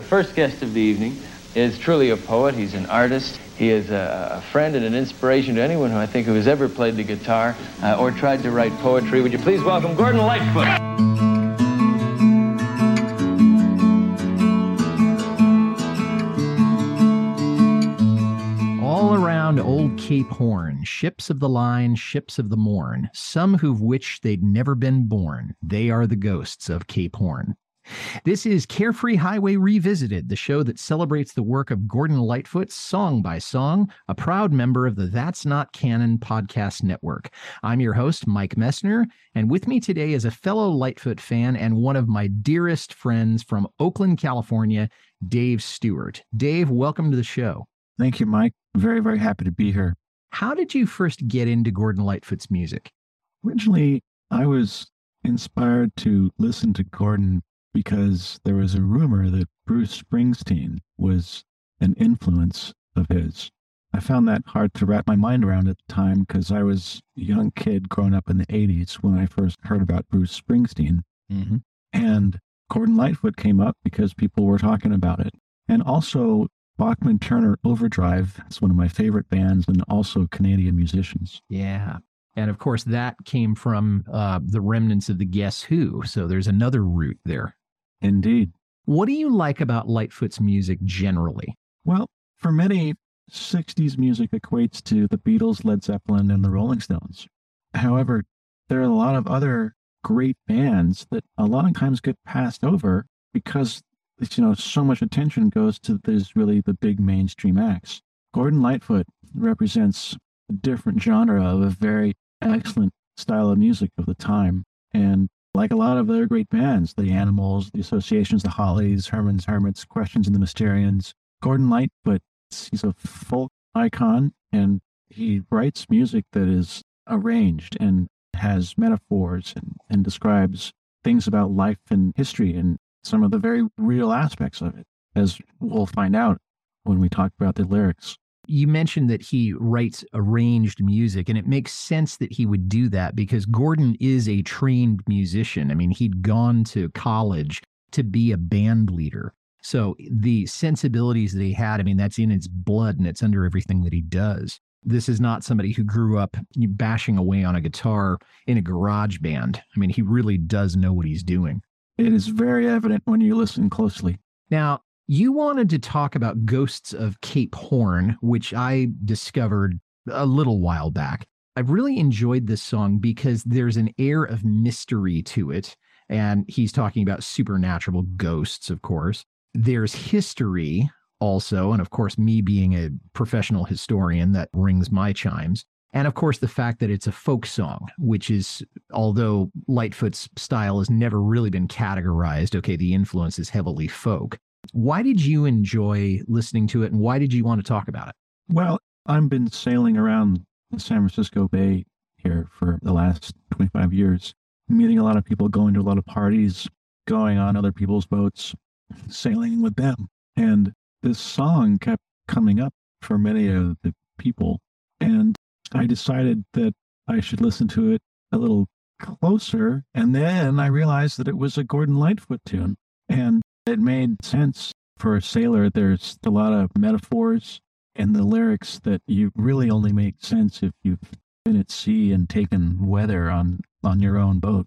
The first guest of the evening is truly a poet. He's an artist. He is a, a friend and an inspiration to anyone who I think who has ever played the guitar uh, or tried to write poetry. Would you please welcome Gordon Lightfoot? All around old Cape Horn, ships of the line, ships of the morn, some who've wished they'd never been born. They are the ghosts of Cape Horn. This is Carefree Highway Revisited, the show that celebrates the work of Gordon Lightfoot song by song, a proud member of the That's Not Canon podcast network. I'm your host, Mike Messner, and with me today is a fellow Lightfoot fan and one of my dearest friends from Oakland, California, Dave Stewart. Dave, welcome to the show. Thank you, Mike. Very, very happy to be here. How did you first get into Gordon Lightfoot's music? Originally, I was inspired to listen to Gordon because there was a rumor that Bruce Springsteen was an influence of his. I found that hard to wrap my mind around at the time because I was a young kid growing up in the 80s when I first heard about Bruce Springsteen. Mm-hmm. And Gordon Lightfoot came up because people were talking about it. And also, Bachman Turner Overdrive is one of my favorite bands and also Canadian musicians. Yeah. And of course, that came from uh, the remnants of the Guess Who. So there's another root there. Indeed. What do you like about Lightfoot's music generally? Well, for many, 60s music equates to the Beatles, Led Zeppelin, and the Rolling Stones. However, there are a lot of other great bands that a lot of times get passed over because you know so much attention goes to these really the big mainstream acts. Gordon Lightfoot represents a different genre of a very excellent style of music of the time. And like a lot of other great bands, the Animals, the Associations, the Hollies, Herman's Hermits, Questions and the Mysterians, Gordon Lightfoot, he's a folk icon and he writes music that is arranged and has metaphors and, and describes things about life and history and some of the very real aspects of it, as we'll find out when we talk about the lyrics. You mentioned that he writes arranged music, and it makes sense that he would do that because Gordon is a trained musician. I mean, he'd gone to college to be a band leader. So the sensibilities that he had, I mean, that's in his blood and it's under everything that he does. This is not somebody who grew up bashing away on a guitar in a garage band. I mean, he really does know what he's doing. It is very evident when you listen closely. Now, you wanted to talk about Ghosts of Cape Horn, which I discovered a little while back. I've really enjoyed this song because there's an air of mystery to it. And he's talking about supernatural ghosts, of course. There's history also. And of course, me being a professional historian, that rings my chimes. And of course, the fact that it's a folk song, which is, although Lightfoot's style has never really been categorized, okay, the influence is heavily folk. Why did you enjoy listening to it and why did you want to talk about it? Well, I've been sailing around the San Francisco Bay here for the last 25 years, meeting a lot of people, going to a lot of parties, going on other people's boats, sailing with them. And this song kept coming up for many of the people. And I decided that I should listen to it a little closer. And then I realized that it was a Gordon Lightfoot tune. And it made sense for a sailor. There's a lot of metaphors in the lyrics that you really only make sense if you've been at sea and taken weather on, on your own boat.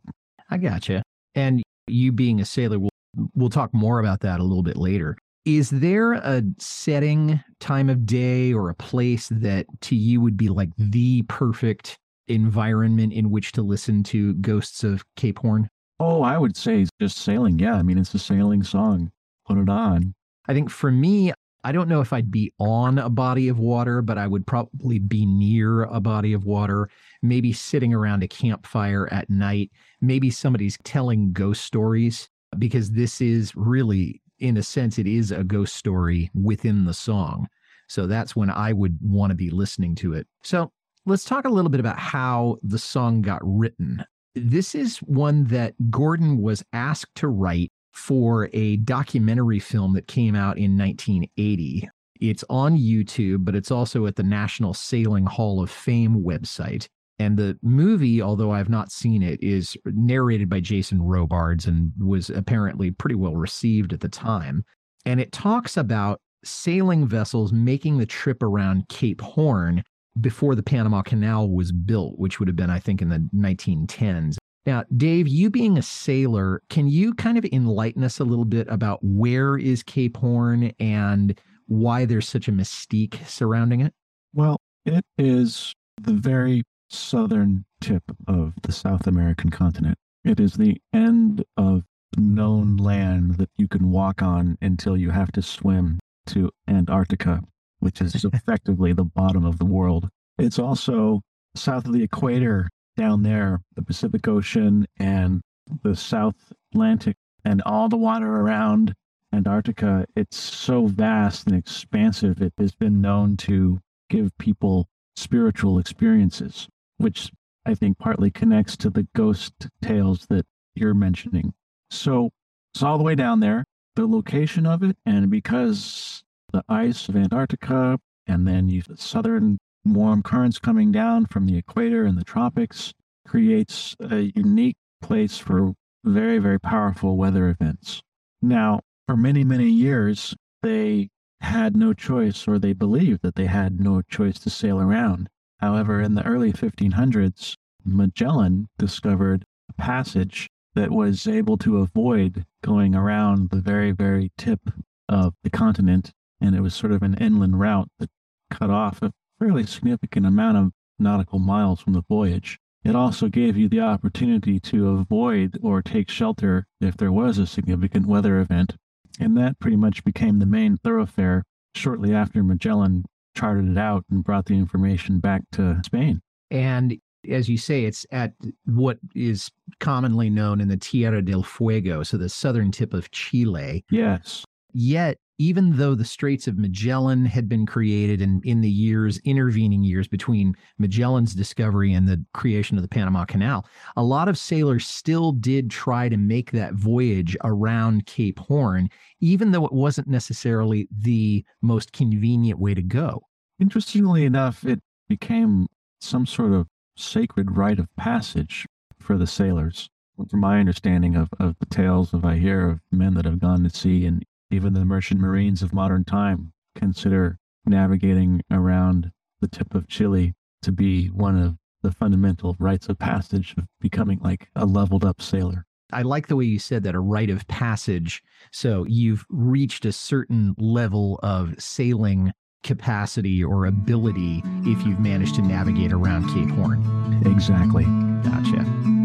I gotcha. And you being a sailor, we'll, we'll talk more about that a little bit later. Is there a setting, time of day, or a place that to you would be like the perfect environment in which to listen to Ghosts of Cape Horn? Oh, I would say just sailing. Yeah. I mean, it's a sailing song. Put it on. I think for me, I don't know if I'd be on a body of water, but I would probably be near a body of water, maybe sitting around a campfire at night. Maybe somebody's telling ghost stories because this is really in a sense, it is a ghost story within the song. So that's when I would want to be listening to it. So let's talk a little bit about how the song got written. This is one that Gordon was asked to write for a documentary film that came out in 1980. It's on YouTube, but it's also at the National Sailing Hall of Fame website. And the movie, although I've not seen it, is narrated by Jason Robards and was apparently pretty well received at the time. And it talks about sailing vessels making the trip around Cape Horn before the Panama Canal was built, which would have been, I think, in the 1910s. Now, Dave, you being a sailor, can you kind of enlighten us a little bit about where is Cape Horn and why there's such a mystique surrounding it? Well, it is the very southern tip of the South American continent. It is the end of known land that you can walk on until you have to swim to Antarctica, which is effectively the bottom of the world. It's also south of the equator down there, the Pacific Ocean and the South Atlantic, and all the water around Antarctica. It's so vast and expansive, it has been known to give people spiritual experiences, which I think partly connects to the ghost tales that you're mentioning. So it's all the way down there, the location of it, and because the ice of Antarctica, and then you the southern warm currents coming down from the equator and the tropics creates a unique place for very, very powerful weather events. Now, for many, many years, they had no choice, or they believed that they had no choice to sail around. However, in the early 1500s, Magellan discovered a passage that was able to avoid going around the very, very tip of the continent. And it was sort of an inland route that cut off a fairly significant amount of nautical miles from the voyage. It also gave you the opportunity to avoid or take shelter if there was a significant weather event. And that pretty much became the main thoroughfare shortly after Magellan charted it out and brought the information back to Spain. And as you say, it's at what is commonly known in the Tierra del Fuego, so the southern tip of Chile. Yes. Yet even though the Straits of Magellan had been created in, in the years, intervening years between Magellan's discovery and the creation of the Panama Canal, a lot of sailors still did try to make that voyage around Cape Horn, even though it wasn't necessarily the most convenient way to go. Interestingly enough, it became some sort of sacred rite of passage for the sailors. From my understanding of, of the tales of I hear of men that have gone to sea and even the merchant marines of modern time consider navigating around the tip of Chile to be one of the fundamental rites of passage of becoming like a leveled up sailor. I like the way you said that a rite of passage. So you've reached a certain level of sailing capacity or ability if you've managed to navigate around Cape Horn. Exactly. Gotcha.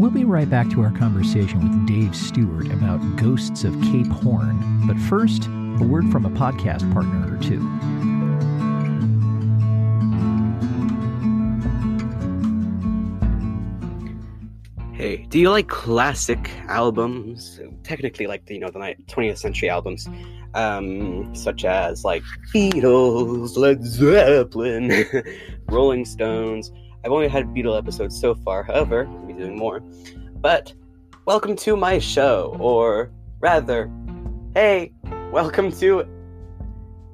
We'll be right back to our conversation with Dave Stewart about ghosts of Cape Horn. But first, a word from a podcast partner or two. Hey, do you like classic albums? Technically, like the you know the 20th century albums, um, such as like Beatles, Led Zeppelin, Rolling Stones. I've only had Beatle episodes so far, however, I'll be doing more. But welcome to my show, or rather, hey, welcome to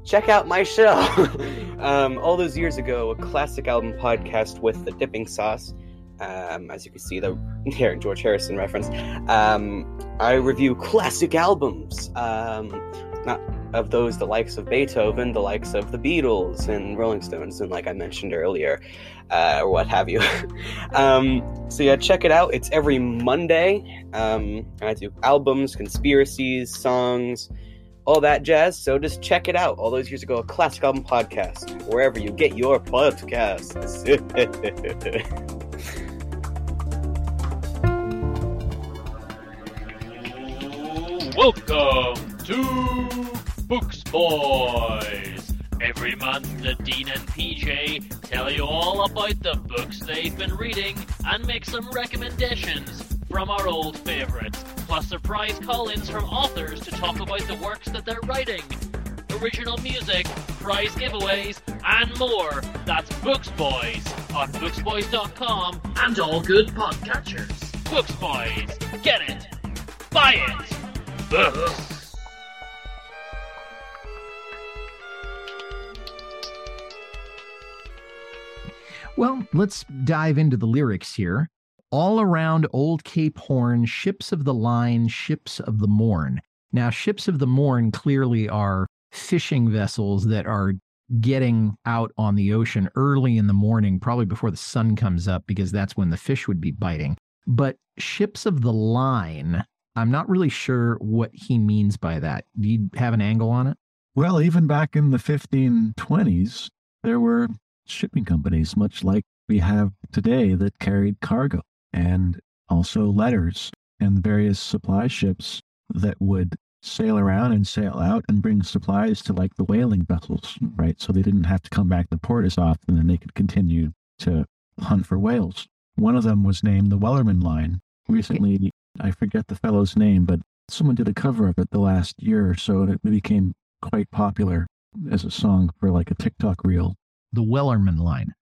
check out my show. um, all those years ago, a classic album podcast with the dipping sauce. Um, as you can see, the here George Harrison reference. Um, I review classic albums. Not of those the likes of Beethoven, the likes of the Beatles and Rolling Stones, and like I mentioned earlier, uh, or what have you. um, so yeah, check it out. It's every Monday. Um, I do albums, conspiracies, songs, all that jazz. So just check it out. All those years ago, a classic album podcast, wherever you get your podcasts. Welcome to Books Boys. Every month, the Dean and PJ tell you all about the books they've been reading and make some recommendations from our old favorites plus surprise call-ins from authors to talk about the works that they're writing, original music, prize giveaways, and more. That's Books Boys on booksboys.com and all good podcatchers. Books Boys, get it, buy it, books. Well, let's dive into the lyrics here. All around Old Cape Horn, ships of the line, ships of the morn. Now, ships of the morn clearly are fishing vessels that are getting out on the ocean early in the morning, probably before the sun comes up, because that's when the fish would be biting. But ships of the line, I'm not really sure what he means by that. Do you have an angle on it? Well, even back in the 1520s, there were shipping companies, much like we have today, that carried cargo and also letters and various supply ships that would sail around and sail out and bring supplies to like the whaling vessels, right? So they didn't have to come back to port as often and they could continue to hunt for whales. One of them was named the Wellerman Line. Recently, I forget the fellow's name, but someone did a cover of it the last year or so and it became quite popular as a song for like a TikTok reel. The Wellerman line.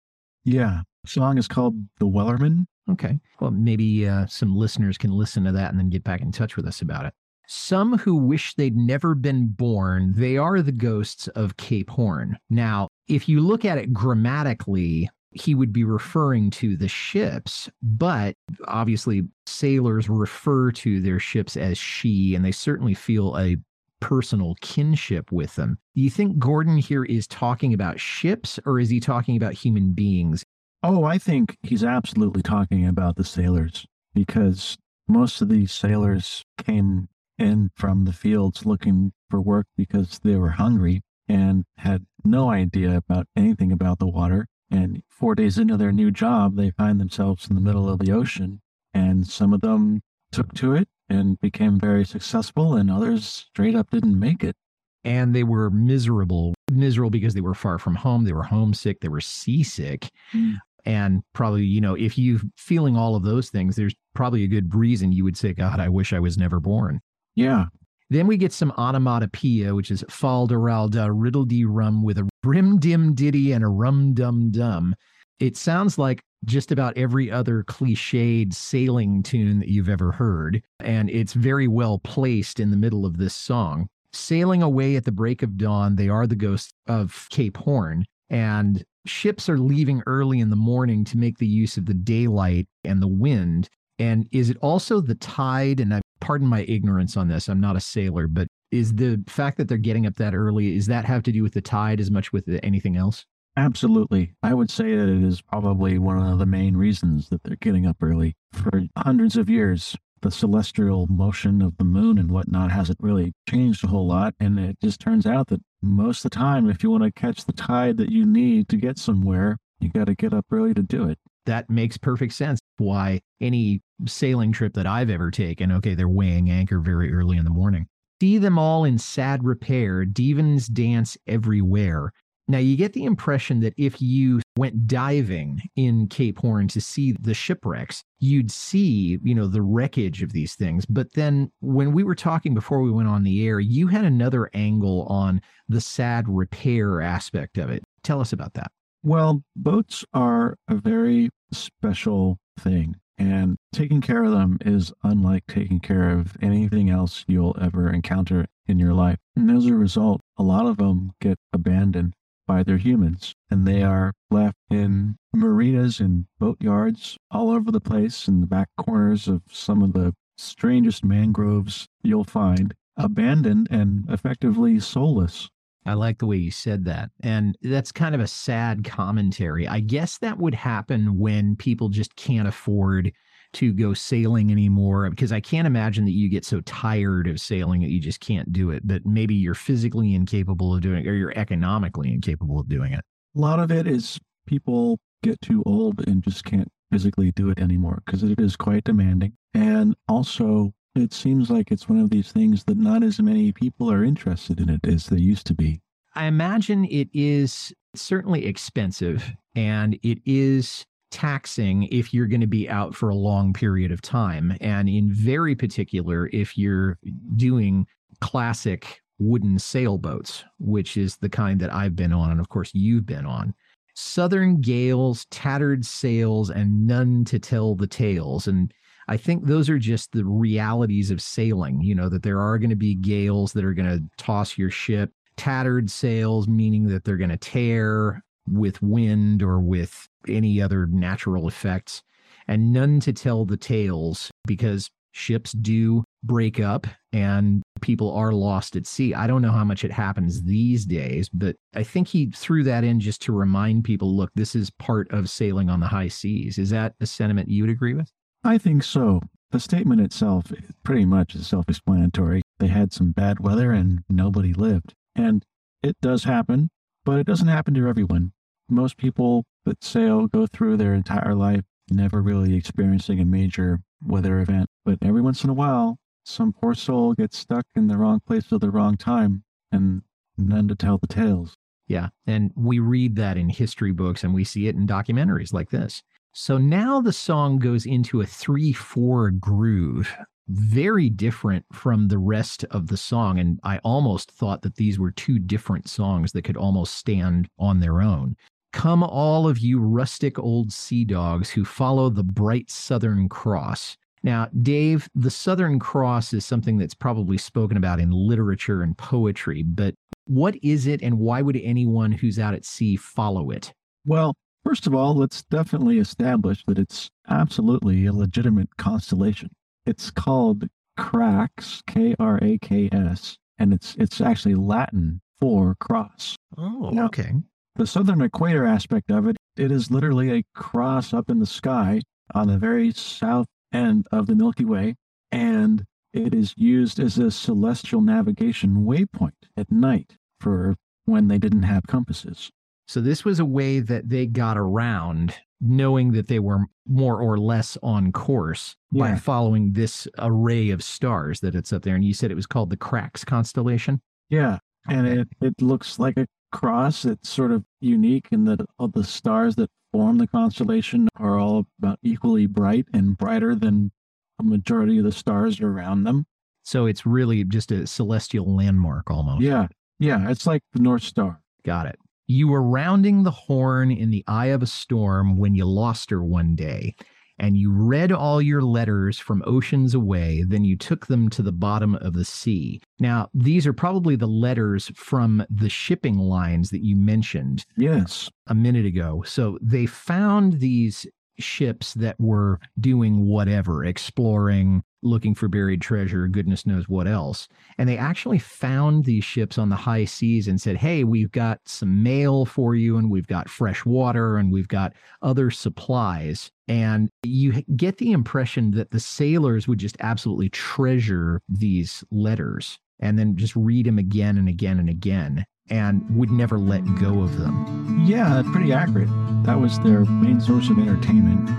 Yeah. Song is called The Wellerman. Okay. Well, maybe uh, some listeners can listen to that and then get back in touch with us about it. Some who wish they'd never been born, they are the ghosts of Cape Horn. Now, if you look at it grammatically, he would be referring to the ships, but obviously sailors refer to their ships as she, and they certainly feel a personal kinship with them. Do you think Gordon here is talking about ships or is he talking about human beings? Oh, I think he's absolutely talking about the sailors because most of these sailors came in from the fields looking for work because they were hungry and had no idea about anything about the water. And four days into their new job, they find themselves in the middle of the ocean. And some of them took to it and became very successful, and others straight up didn't make it. And they were miserable, miserable because they were far from home. They were homesick. They were seasick. Mm. And probably, you know, if you feeling all of those things, there's probably a good reason you would say, God, I wish I was never born. Yeah. Then we get some onomatopoeia, which is falderalda, riddle dee rum with a rim dim diddy and a rum dum dum. It sounds like just about every other cliched sailing tune that you've ever heard. And it's very well placed in the middle of this song. Sailing away at the break of dawn, they are the ghosts of Cape Horn. And ships are leaving early in the morning to make the use of the daylight and the wind. And is it also the tide? And I pardon my ignorance on this. I'm not a sailor, but is the fact that they're getting up that early, is that have to do with the tide as much with anything else? Absolutely. I would say that it is probably one of the main reasons that they're getting up early. For hundreds of years, the celestial motion of the moon and whatnot hasn't really changed a whole lot. And it just turns out that most of the time, if you want to catch the tide that you need to get somewhere, you got to get up early to do it. That makes perfect sense. Why any sailing trip that I've ever taken, okay, they're weighing anchor very early in the morning. See them all in sad repair, divans dance everywhere. Now, you get the impression that if you went diving in Cape Horn to see the shipwrecks, you'd see, you know, the wreckage of these things. But then when we were talking before we went on the air, you had another angle on the sad repair aspect of it. Tell us about that. Well, boats are a very special thing. And taking care of them is unlike taking care of anything else you'll ever encounter in your life. And as a result, a lot of them get abandoned by their humans, and they are left in marinas and boatyards all over the place in the back corners of some of the strangest mangroves you'll find, abandoned and effectively soulless. I like the way you said that. And that's kind of a sad commentary. I guess that would happen when people just can't afford to go sailing anymore because I can't imagine that you get so tired of sailing that you just can't do it. But maybe you're physically incapable of doing it or you're economically incapable of doing it. A lot of it is people get too old and just can't physically do it anymore because it is quite demanding. And also, it seems like it's one of these things that not as many people are interested in it as they used to be. I imagine it is certainly expensive and it is taxing if you're going to be out for a long period of time. And in very particular, if you're doing classic wooden sailboats, which is the kind that I've been on. And of course, you've been on. Southern gales, tattered sails, and none to tell the tales. And I think those are just the realities of sailing, you know, that there are going to be gales that are going to toss your ship, tattered sails, meaning that they're going to tear with wind or with any other natural effects, and none to tell the tales because ships do break up and people are lost at sea. I don't know how much it happens these days, but I think he threw that in just to remind people look, this is part of sailing on the high seas. Is that a sentiment you would agree with? I think so. The statement itself pretty much is self explanatory. They had some bad weather and nobody lived. And it does happen, but it doesn't happen to everyone. Most people that sail go through their entire life never really experiencing a major weather event. But every once in a while, some poor soul gets stuck in the wrong place at the wrong time and none to tell the tales. Yeah. And we read that in history books and we see it in documentaries like this. So now the song goes into a 3 4 groove, very different from the rest of the song. And I almost thought that these were two different songs that could almost stand on their own. Come, all of you rustic old sea dogs who follow the bright Southern Cross. Now, Dave, the Southern Cross is something that's probably spoken about in literature and poetry, but what is it and why would anyone who's out at sea follow it? Well, first of all, let's definitely establish that it's absolutely a legitimate constellation. It's called Cracks, K R A K S, and it's it's actually Latin for cross. Oh, Now, okay. The southern equator aspect of it, it is literally a cross up in the sky on the very south end of the Milky Way, and it is used as a celestial navigation waypoint at night for when they didn't have compasses. So this was a way that they got around knowing that they were more or less on course by following this array of stars that it's up there. And you said it was called the Cracks constellation? Yeah, and it, it looks like a cross. It's sort of unique in that all the stars that form the constellation are all about equally bright and brighter than a majority of the stars around them. So it's really just a celestial landmark almost. Yeah, yeah, it's like the North Star. Got it. You were rounding the horn in the eye of a storm when you lost her one day, and you read all your letters from oceans away. Then you took them to the bottom of the sea. Now, these are probably the letters from the shipping lines that you mentioned Yes, a minute ago. So they found these ships that were doing whatever, exploring, looking for buried treasure, goodness knows what else. And they actually found these ships on the high seas and said, Hey, we've got some mail for you, and we've got fresh water, and we've got other supplies. And you get the impression that the sailors would just absolutely treasure these letters and then just read them again and again and again and would never let go of them. yeah, pretty accurate. That was their main source of entertainment.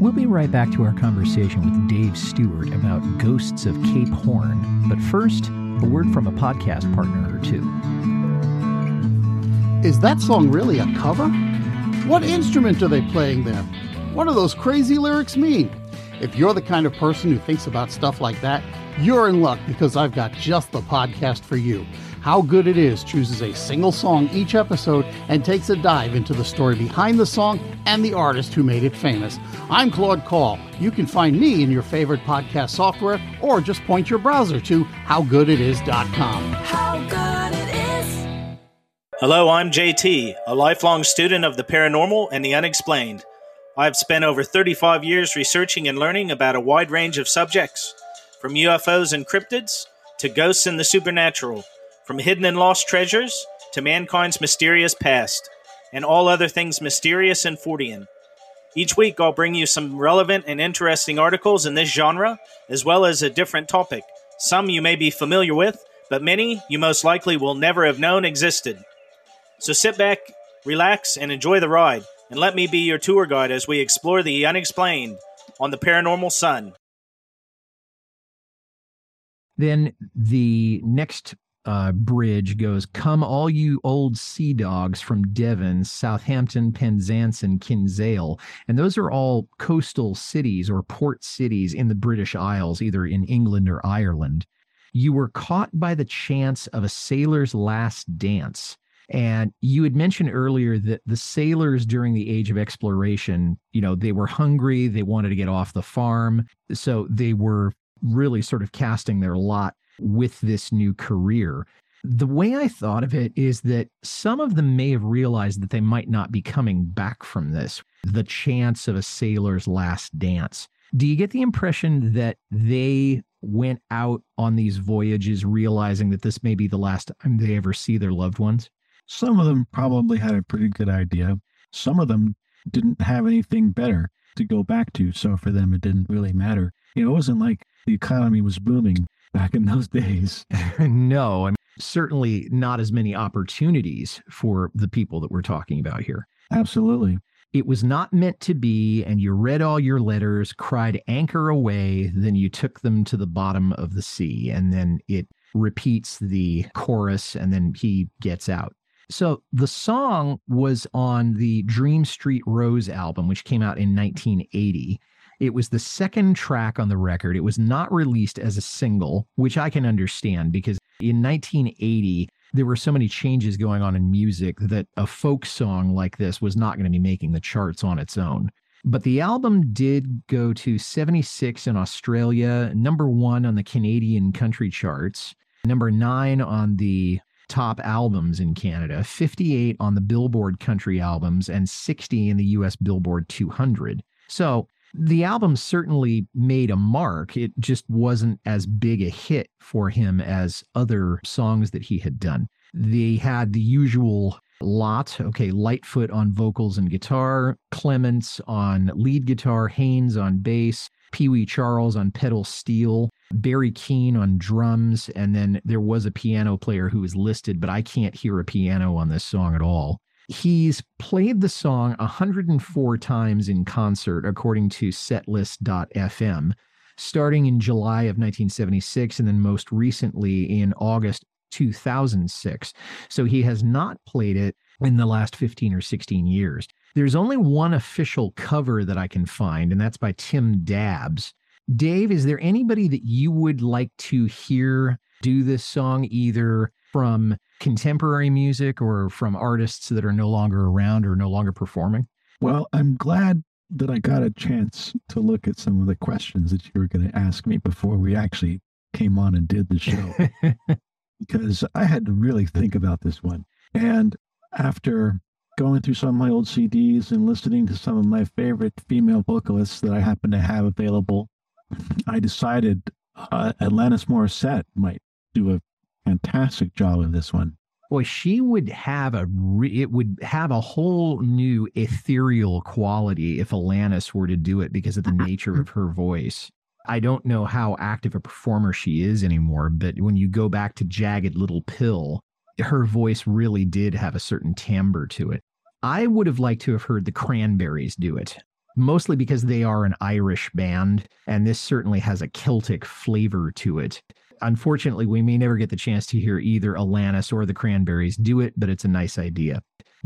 We'll be right back to our conversation with Dave Stewart about ghosts of Cape Horn. But first, a word from a podcast partner or two. Is that song really a cover? What instrument are they playing there? What do those crazy lyrics mean? If you're the kind of person who thinks about stuff like that, you're in luck because I've got just the podcast for you. How Good It Is chooses a single song each episode and takes a dive into the story behind the song and the artist who made it famous. I'm Claude Call. You can find me in your favorite podcast software or just point your browser to howgooditis.com. How good it is. Hello, I'm JT, a lifelong student of the paranormal and the unexplained. I've spent over 35 years researching and learning about a wide range of subjects, from UFOs and cryptids to ghosts and the supernatural, from hidden and lost treasures to mankind's mysterious past, and all other things mysterious and Fortean. Each week, I'll bring you some relevant and interesting articles in this genre, as well as a different topic. Some you may be familiar with, but many you most likely will never have known existed. So sit back, relax, and enjoy the ride, and let me be your tour guide as we explore the unexplained on the Paranormal Sun. Then the next uh, bridge goes, Come, all you old sea dogs from Devon, Southampton, Penzance, and Kinsale. And those are all coastal cities or port cities in the British Isles, either in England or Ireland. You were caught by the chance of a sailor's last dance. And you had mentioned earlier that the sailors during the age of exploration, you know, they were hungry, they wanted to get off the farm. So they were really sort of casting their lot with this new career. The way I thought of it is that some of them may have realized that they might not be coming back from this, the chance of a sailor's last dance. Do you get the impression that they went out on these voyages realizing that this may be the last time they ever see their loved ones? Some of them probably had a pretty good idea. Some of them didn't have anything better to go back to. So for them, it didn't really matter. You know, it wasn't like the economy was booming back in those days. no, I mean, certainly not as many opportunities for the people that we're talking about here. Absolutely. It was not meant to be, and you read all your letters, cried anchor away, then you took them to the bottom of the sea. And then it repeats the chorus, and then he gets out. So the song was on the Dream Street Rose album, which came out in 1980. It was the second track on the record. It was not released as a single, which I can understand because in 1980, there were so many changes going on in music that a folk song like this was not going to be making the charts on its own. But the album did go to 76 in Australia, number one on the Canadian country charts, number nine on the top albums in Canada, 58 on the Billboard country albums, and 60 in the US Billboard 200. So the album certainly made a mark. It just wasn't as big a hit for him as other songs that he had done. They had the usual lot. Okay, Lightfoot on vocals and guitar, Clements on lead guitar, Haynes on bass, Pee Wee Charles on pedal steel, Barry Keane on drums, and then there was a piano player who was listed, but I can't hear a piano on this song at all. He's played the song 104 times in concert, according to setlist.fm, starting in July of 1976 and then most recently in August 2006. So he has not played it in the last 15 or 16 years. There's only one official cover that I can find, and that's by Tim Dabbs. Dave, is there anybody that you would like to hear do this song either from contemporary music or from artists that are no longer around or no longer performing? Well, I'm glad that I got a chance to look at some of the questions that you were going to ask me before we actually came on and did the show because I had to really think about this one. And after going through some of my old CDs and listening to some of my favorite female vocalists that I happen to have available, I decided uh, Alanis Morissette might do a fantastic job of this one. Boy, she would have a re- it would have a whole new ethereal quality if Alanis were to do it because of the nature of her voice. I don't know how active a performer she is anymore, but when you go back to Jagged Little Pill, her voice really did have a certain timbre to it. I would have liked to have heard the Cranberries do it, mostly because they are an Irish band, and this certainly has a Celtic flavor to it unfortunately, we may never get the chance to hear either Alanis or the Cranberries do it, but it's a nice idea.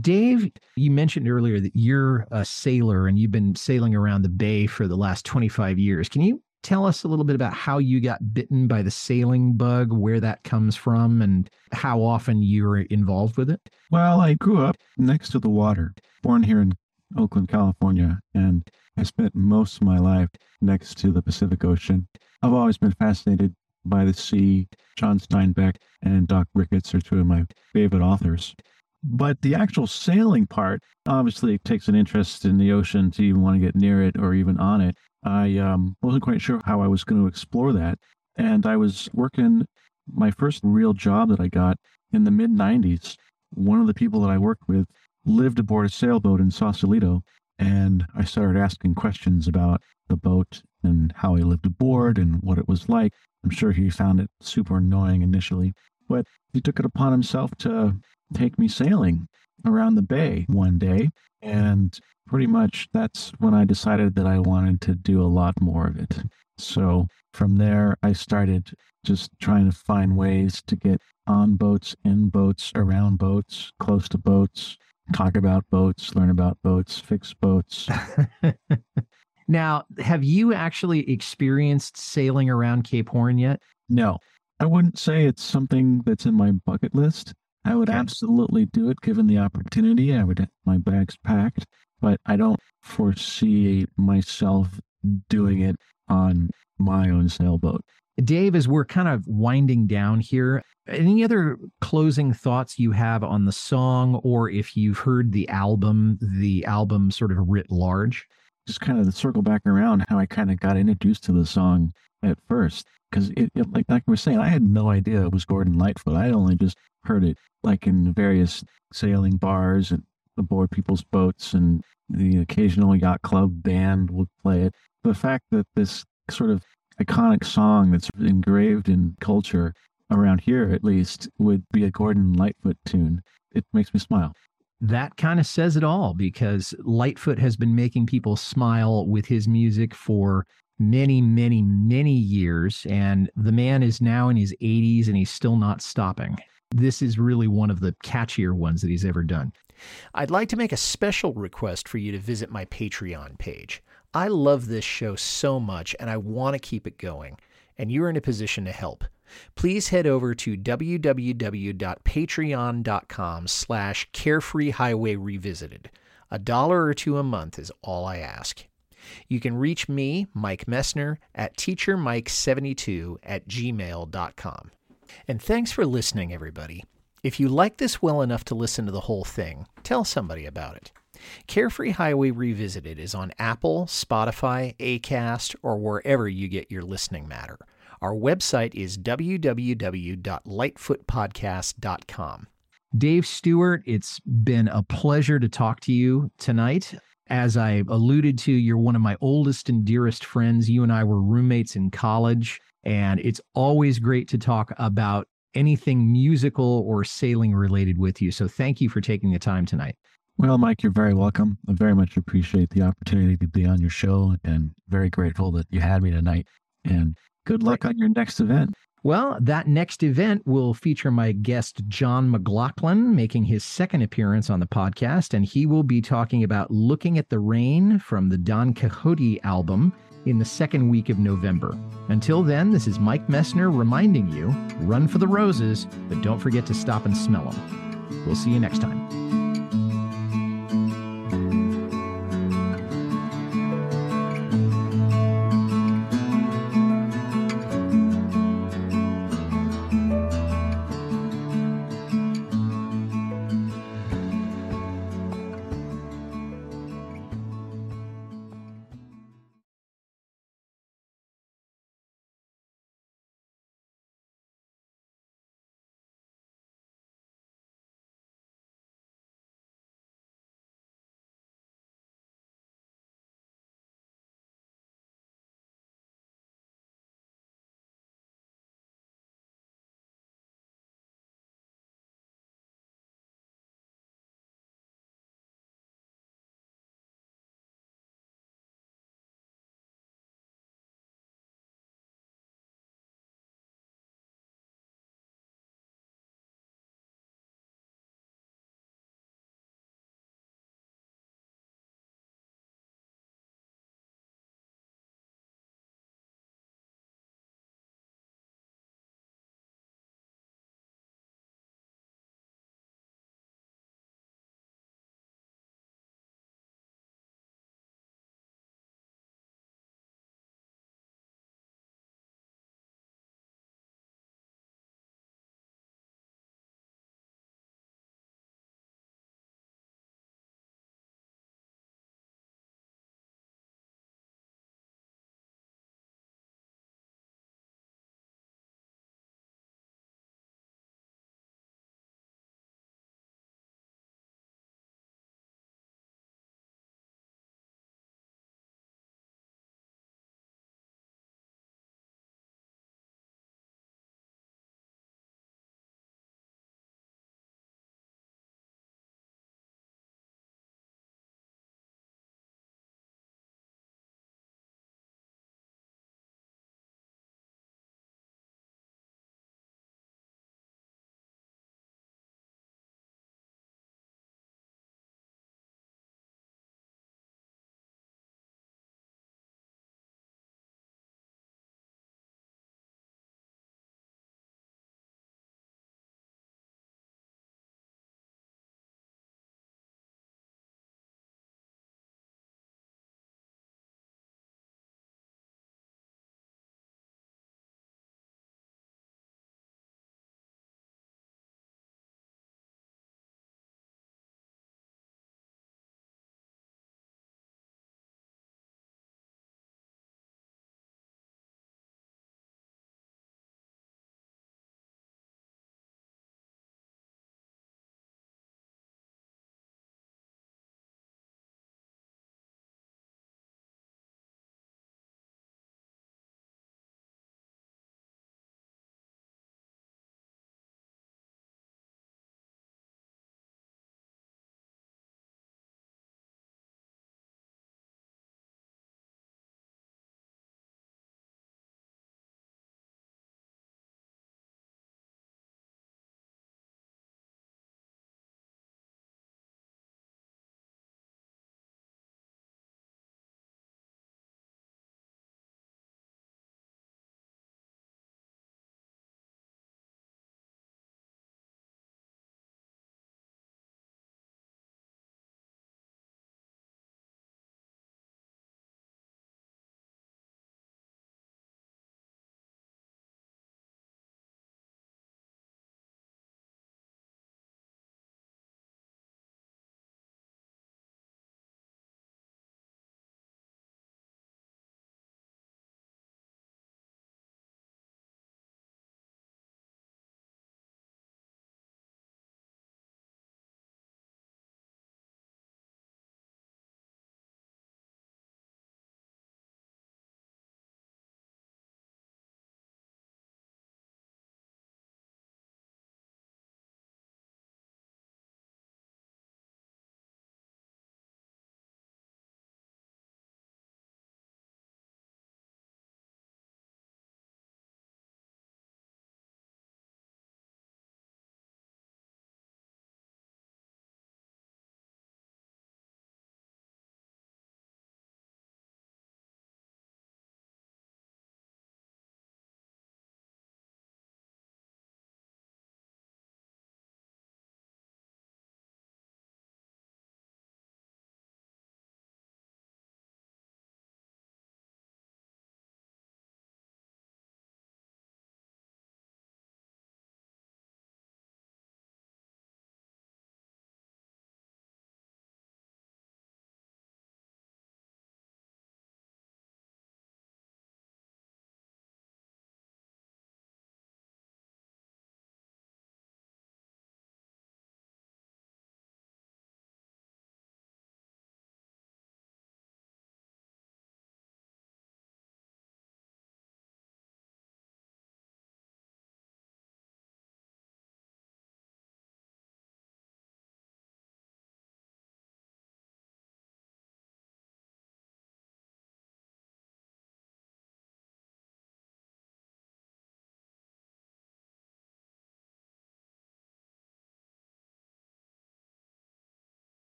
Dave, you mentioned earlier that you're a sailor and you've been sailing around the bay for the last 25 years. Can you tell us a little bit about how you got bitten by the sailing bug, where that comes from, and how often you're involved with it? Well, I grew up next to the water, born here in Oakland, California, and I spent most of my life next to the Pacific Ocean. I've always been fascinated by the Sea, John Steinbeck, and Doc Ricketts are two of my favorite authors. But the actual sailing part obviously takes an interest in the ocean to even want to get near it or even on it. I um, wasn't quite sure how I was going to explore that. And I was working my first real job that I got in the mid 90s. One of the people that I worked with lived aboard a sailboat in Sausalito. And I started asking questions about the boat and how he lived aboard and what it was like. I'm sure he found it super annoying initially, but he took it upon himself to take me sailing. around the bay one day. And pretty much that's when I decided that I wanted to do a lot more of it. So from there, I started just trying to find ways to get on boats, in boats, around boats, close to boats, talk about boats, learn about boats, fix boats. now, have you actually experienced sailing around Cape Horn yet? No, I wouldn't say it's something that's in my bucket list. I would Okay. absolutely do it given the opportunity. I would have my bags packed, but I don't foresee myself doing it on my own sailboat. Dave, as we're kind of winding down here, any other closing thoughts you have on the song, or if you've heard the album, the album sort of writ large? Just kind of circle back around how I kind of got introduced to the song at first, because it, it like like we were saying, I had no idea it was Gordon Lightfoot. I only just heard it like in various sailing bars and aboard people's boats, and the occasional yacht club band would play it. The fact that this sort of iconic song that's engraved in culture around here, at least, would be a Gordon Lightfoot tune, it makes me smile. That kind of says it all because Lightfoot has been making people smile with his music for many, many, many years. And the man is now in his 80s and he's still not stopping. This is really one of the catchier ones that he's ever done. I'd like to make a special request for you to visit my Patreon page. I love this show so much and I want to keep it going, and you're in a position to help. Please head over to www.patreon.com slash carefreehighway revisited. A dollar or two a month is all I ask. You can reach me, Mike Messner, at teachermike72 at gmail.com. And thanks for listening, everybody. If you like this well enough to listen to the whole thing, tell somebody about it. Carefree Highway Revisited is on Apple, Spotify, Acast, or wherever you get your listening matter. Our website is www.lightfootpodcast.com. Dave Stewart, it's been a pleasure to talk to you tonight. As I alluded to, you're one of my oldest and dearest friends. You and I were roommates in college, and it's always great to talk about anything musical or sailing related with you. So thank you for taking the time tonight. Well, Mike, you're very welcome. I very much appreciate the opportunity to be on your show and very grateful that you had me tonight. And good luck on your next event. Well, that next event will feature my guest, John McLaughlin, making his second appearance on the podcast, and he will be talking about Looking at the Rain from the Don Quixote album in the second week of November. Until then, this is Mike Messner reminding you run for the roses, but don't forget to stop and smell them. We'll see you next time.